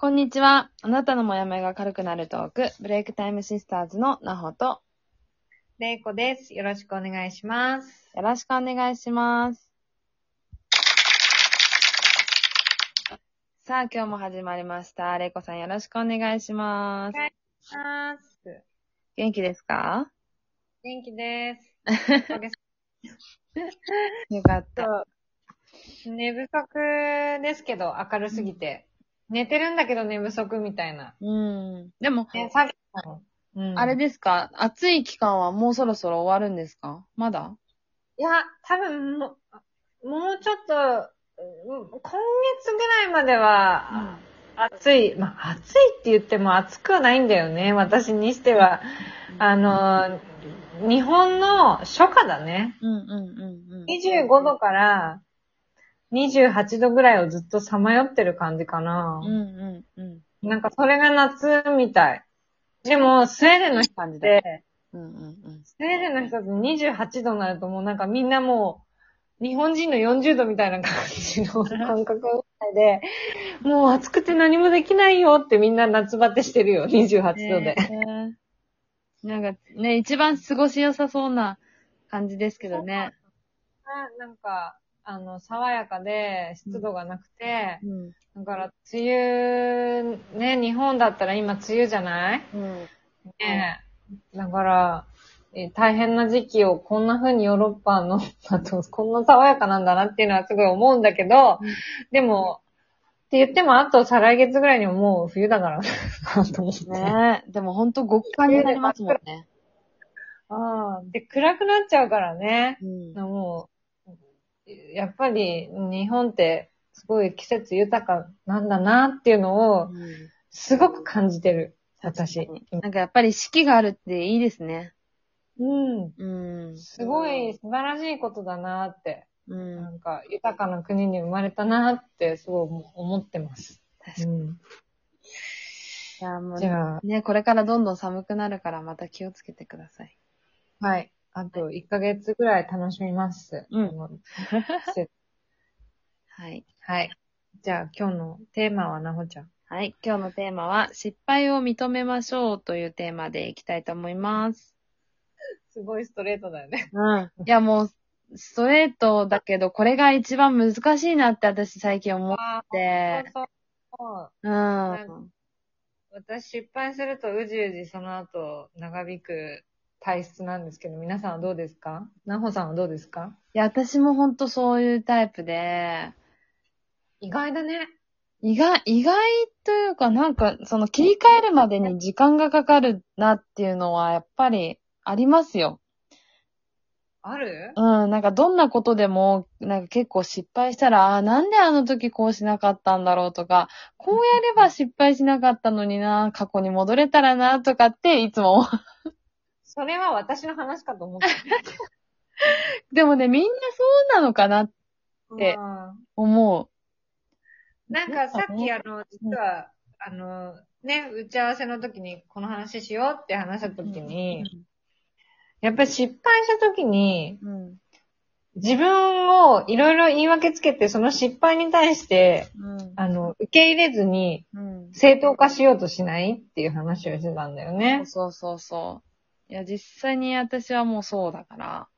こんにちは。あなたのモヤモヤが軽くなるトーク、ブレイクタイムシスターズのなほと、れいこです。よろしくお願いします。よろしくお願いします。さあ、今日も始まりました。れいこさんよろしくお願いします。ます。元気ですか？元気です。おかげさよかった。まで寝不足ですけど、明るすぎて。寝てるんだけど寝不足みたいな。うん。でも、ね、作業もうんあれですか？暑い期間はもうそろそろ終わるんですか？まだ？いや、多分もう、もうちょっと、うん今月ぐらいまでは、暑い、まあ、暑いって言っても暑くはないんだよね、私にしては。あの、日本の初夏だね。うんうんうんうん。25度から28度ぐらいをずっとさまよってる感じかなうん。うんうん。なんかそれが夏みたい。でも、スウェーデンの人感じだ。って、うんうんうん。スウェーデンの人って28度になるともうなんかみんなもう、日本人の40度みたいな感じの感覚みたいで、もう暑くて何もできないよってみんな夏バテしてるよ、28度で。ねなんかね、一番過ごし良さそうな感じですけどね。あなんか、あの、爽やかで湿度がなくて、うん。だから、梅雨、ね、日本だったら今梅雨じゃない？うん。ねえ。だから、え大変な時期をこんな風にヨーロッパの、だと、こんな爽やかなんだなっていうのはすごい思うんだけど、うんでも、って言っても、あと再来月ぐらいにももう冬だから な、と思って。ねえ。でもほんと極寒になりますもんね。ああ、で、暗くなっちゃうからね。うん。やっぱり日本ってすごい季節豊かなんだなっていうのをすごく感じてる、私。なんかやっぱり四季があるっていいですね。うん。うん。すごい素晴らしいことだなって。う。なんんか豊かな国に生まれたなってすごい思ってます。確かに。うん。いや、もうじゃあ、ね、これからどんどん寒くなるからまた気をつけてください。はい。あと1ヶ月ぐらい楽しみます。うんはい。はい。じゃあ今日のテーマはなほちゃん。はい。今日のテーマは、失敗を認めましょうというテーマでいきたいと思います。すごいストレートだよね。うん。いや、もう、ストレートだけど、これが一番難しいなって私最近思っあて。そうそう。うん。私失敗するとうじうじその後長引く体質なんですけど、皆さんはどうですか？なほさんはどうですか？いや、私もほんとそういうタイプで、意外だね。意外、意外というか、なんか、その切り替えるまでに時間がかかるなっていうのは、やっぱりありますよ。ある？うん、なんかどんなことでも、なんか結構失敗したら、ああー、なんであの時こうしなかったんだろうとか、こうやれば失敗しなかったのにな、過去に戻れたらな、とかっていつも。それは私の話かと思って でもね、みんなそうなのかな、た。えうん思う。なんかさっきあの、実は、あの、ね、打ち合わせの時にこの話しようって話した時に、やっぱり失敗した時に、うん。自分をいろいろ言い訳つけて、その失敗に対して、うん。あの、受け入れずに、うん。正当化しようとしないっていう話をしてたんだよね。そうそうそう。いや、実際に私はもうそうだから、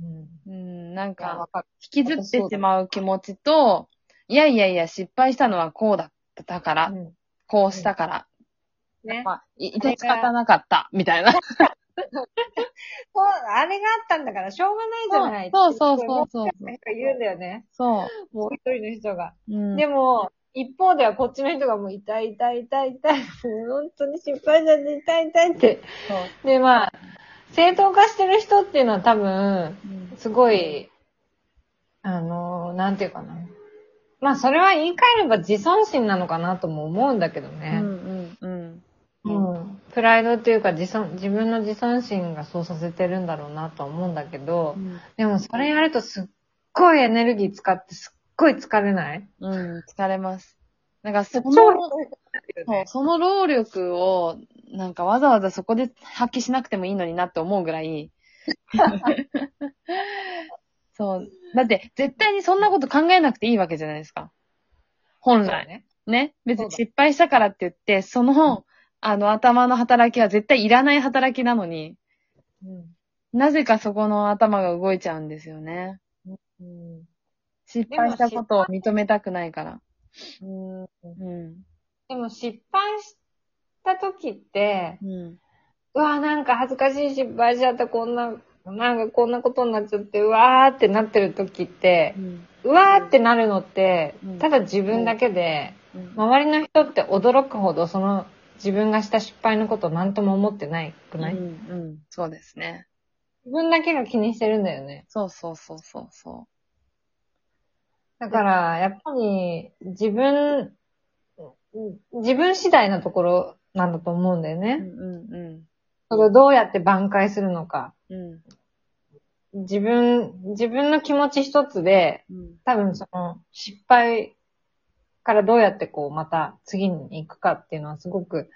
うん。うん、なんいやわか。引きずってしまう気持ちと、いやいやいや、失敗したのはこうだったから、うんこうしたから、ね。まあ、い、いて仕方なかった、みたいな。そう、あれがあったんだからしょうがないじゃないそうそうそうそうってなんか言うんだよね。そもう一人の人が。う。うん。でも、一方ではこっちの人がもう痛い痛い痛い痛い。本当に失敗じゃん痛い痛いって。で、まあ、正当化してる人っていうのは多分、うんすごい、あの、なんていうかな。まあ、それは言い換えれば自尊心なのかなとも思うんだけどうね。んうんうん。プライドっていうか自尊、自分の自尊心がそうさせてるんだろうなとは思うんだけど、うん。でもそれやるとすっごいエネルギー使ってすっごい疲れない？うん、疲れます。なんか、そ超の、ねその労力を、なんかわざわざそこで発揮しなくてもいいのになって思うぐらい。そう。だって、絶対にそんなこと考えなくていいわけじゃないですか。本来。ね。ね、別に失敗したからって言って、その、あの頭の働きは絶対いらない働きなのに、うん。なぜかそこの頭が動いちゃうんですよね。うん。失敗したことを認めたくないから。うん。うん。でも失敗した時って、うん。うわ、なんか恥ずかしい失敗しちゃった、こんな、なんかこんなことになっちゃって、うわーってなってる時って、うわーってなるのってうん、ただ自分だけで、うん周りの人って驚くほどその自分がした失敗のことを何とも思ってないくない、うん、うん。そうですね。自分だけが気にしてるんだよね。そうそうそうそうそだから、やっぱり自分、自分次第なところなんだと思うんだよう。うね。んうんそれをどうやって挽回するのか。うん。うん。自分、自分の気持ち一つで、うん。多分その失敗からどうやってこうまた次に行くかっていうのはすごく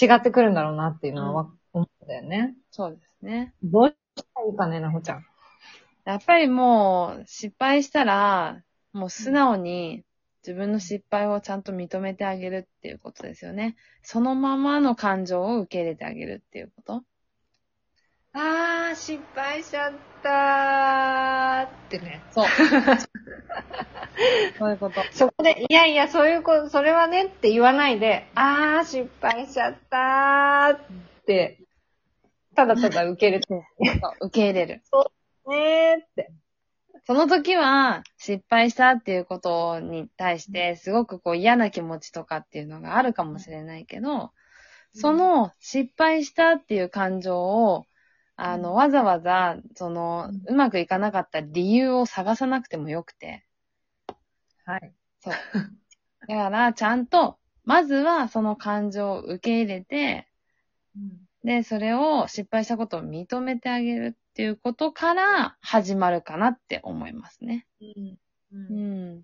違ってくるんだろうなっていうのはわ思うんだよね。そうですね。どうしたらいいかね、なほちゃん。やっぱりもう、失敗したら、もう素直に自分の失敗をちゃんと認めてあげるっていうことですよね。そのままの感情を受け入れてあげるっていうこと。あー、失敗しちゃったーってね。そう。そういうこと。そこで、いやいや、そういうこと、それはねって言わないで、あー、失敗しちゃったーって、ただただ受ける。そう受け入れる。ねーって。その時は、失敗したっていうことに対して、すごくこう嫌な気持ちとかっていうのがあるかもしれないけど、その失敗したっていう感情を、あの、うんわざわざ、そのうん、うまくいかなかった理由を探さなくてもよくて。はい。そう。だから、ちゃんと、まずはその感情を受け入れて、で、それを失敗したことを認めてあげるっていうことから始まるかなって思いますね。うんうん。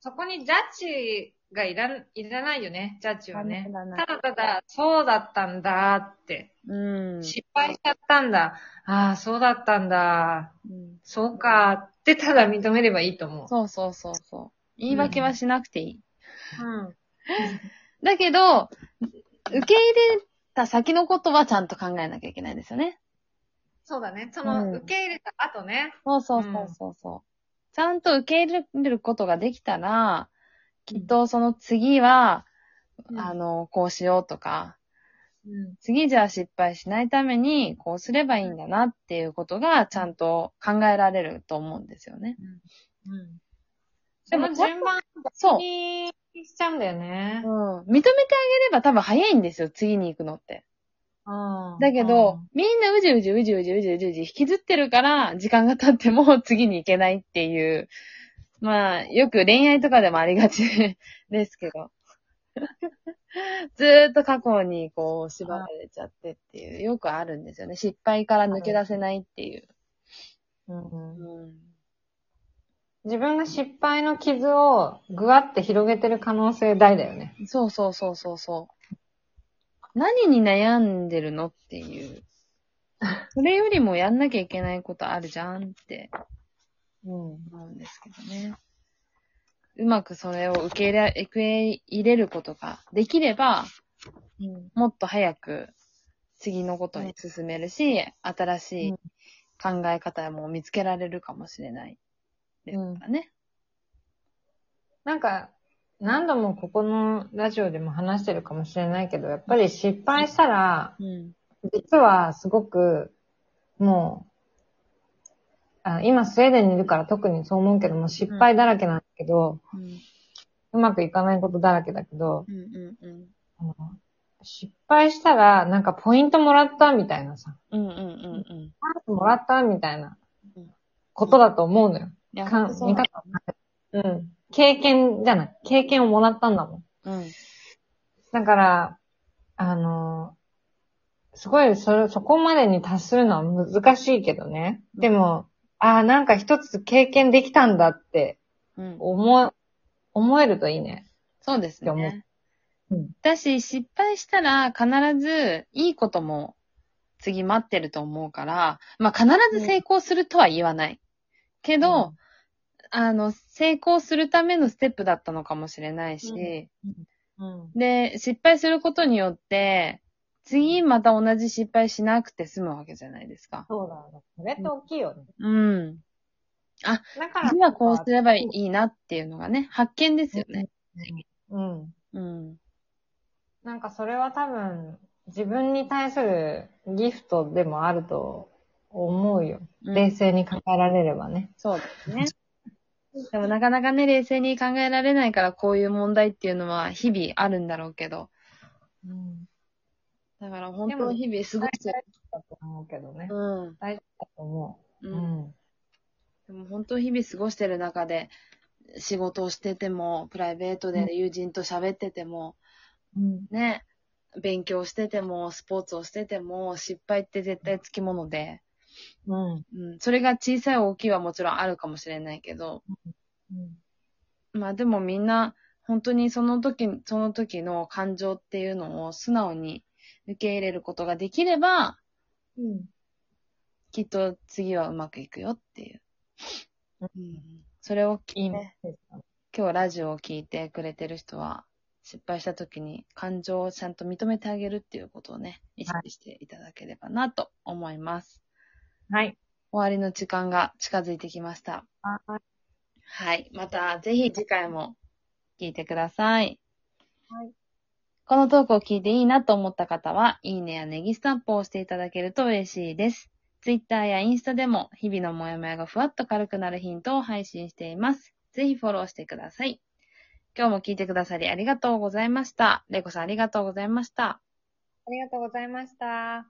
そこにジャッジがいらん、いらないよね、ジャッジはねただただ、そうだったんだって、うん。失敗しちゃったんだ。ああ、そうだったんだ。うんそうかってただ認めればいいと思う。そうそうそうそう。言い訳はしなくていい。うん。だけど、受け入れた先のことはちゃんと考えなきゃいけないですよね。そうだね。そうんの、受け入れた後ね。そうそうそうそうそう。ちゃんと受け入れることができたら、きっとその次は、うんあの、こうしようとか、うん。次じゃあ失敗しないためにこうすればいいんだなっていうことがちゃんと考えられると思うんですよね。うん。でもでも、順番そう。にしちゃうんだよねう。ん。認めてあげれば多分早いんですよ、次に行くのって。うんだけど、、みんなうじうじうじうじうじうじうじ引きずってるから、時間が経っても 次に行けないっていう、まあ、よく恋愛とかでもありがち ですけど。ずーっと過去にこう縛られちゃってっていう、よくあるんですよね。失敗から抜け出せないっていう。うんうん。自分が失敗の傷をぐわって広げてる可能性大だよね。そうそうそうそうそう。何に悩んでるのっていう。それよりもやんなきゃいけないことあるじゃんってうん。思うんですけどね。うまくそれを受け入れ、受け入れることができれば、うん。もっと早く次のことに進めるし、新しい考え方も見つけられるかもしれないですからね。なんか、何度もここのラジオでも話してるかもしれないけど、やっぱり失敗したら、うん。実はすごく、もう、あ今スウェーデンにいるから特にそう思うけども、失敗だらけなんだけど、うん。うまくいかないことだらけだけど、うん。うん。うん。あの失敗したら、なんかポイントもらったみたいなさ、うん。うん。うん。うん。チャンスもらったみたいなうんことだと思うのよ。いや、かほん見方うん。経験じゃない。経験をもらったんだもん。うん。だから、あの、すごい、それ、そこまでに達するのは難しいけどね。でも、ああ、なんか一つ経験できたんだってうん。思え、思えるといいね。そうですね。うん。だし、失敗したら必ずいいことも次待ってると思うから、まあ必ず成功するとは言わない。けど、あの、成功するためのステップだったのかもしれないし、うん。で、失敗することによって、次また同じ失敗しなくて済むわけじゃないですか。そうだね。それって大きいよね。うん。だから。次はこうすればいいなっていうのがね、発見ですよね。うん。うん。なんかそれは多分、自分に対するギフトでもあると思うよ。うん冷静に考えられればね。そうですね。でもなかなかね、冷静に考えられないからこういう問題っていうのは日々あるんだろうけど。うん。だから本当日々過ごしてる。だと思うけどね。うん。大事だと思うう。ん。でも本当日々過ごしてる中で、仕事をしてても、プライベートで友人と喋ってても、うん。ね、勉強してても、スポーツをしてても、失敗って絶対つきもので、うん。うん、それが小さい大きいはもちろんあるかもしれないけど、うん。まあでもみんな、本当にその時、その時の感情っていうのを素直に受け入れることができれば、うん。きっと次はうまくいくよっていう。ううん、それをいいねね。今日ラジオを聞いてくれてる人は、失敗した時に感情をちゃんと認めてあげるっていうことをね、意識していただければなと思います。はい。終わりの時間が近づいてきました。はい。はい。また、ぜひ次回も聞いてください。はい。このトークを聞いていいなと思った方は、いいねやネギスタンプを押していただけると嬉しいです。Twitter やインスタでも、日々のモヤモヤがふわっと軽くなるヒントを配信しています。ぜひフォローしてください。今日も聞いてくださりありがとうございました。レイコさんありがとうございました。ありがとうございました。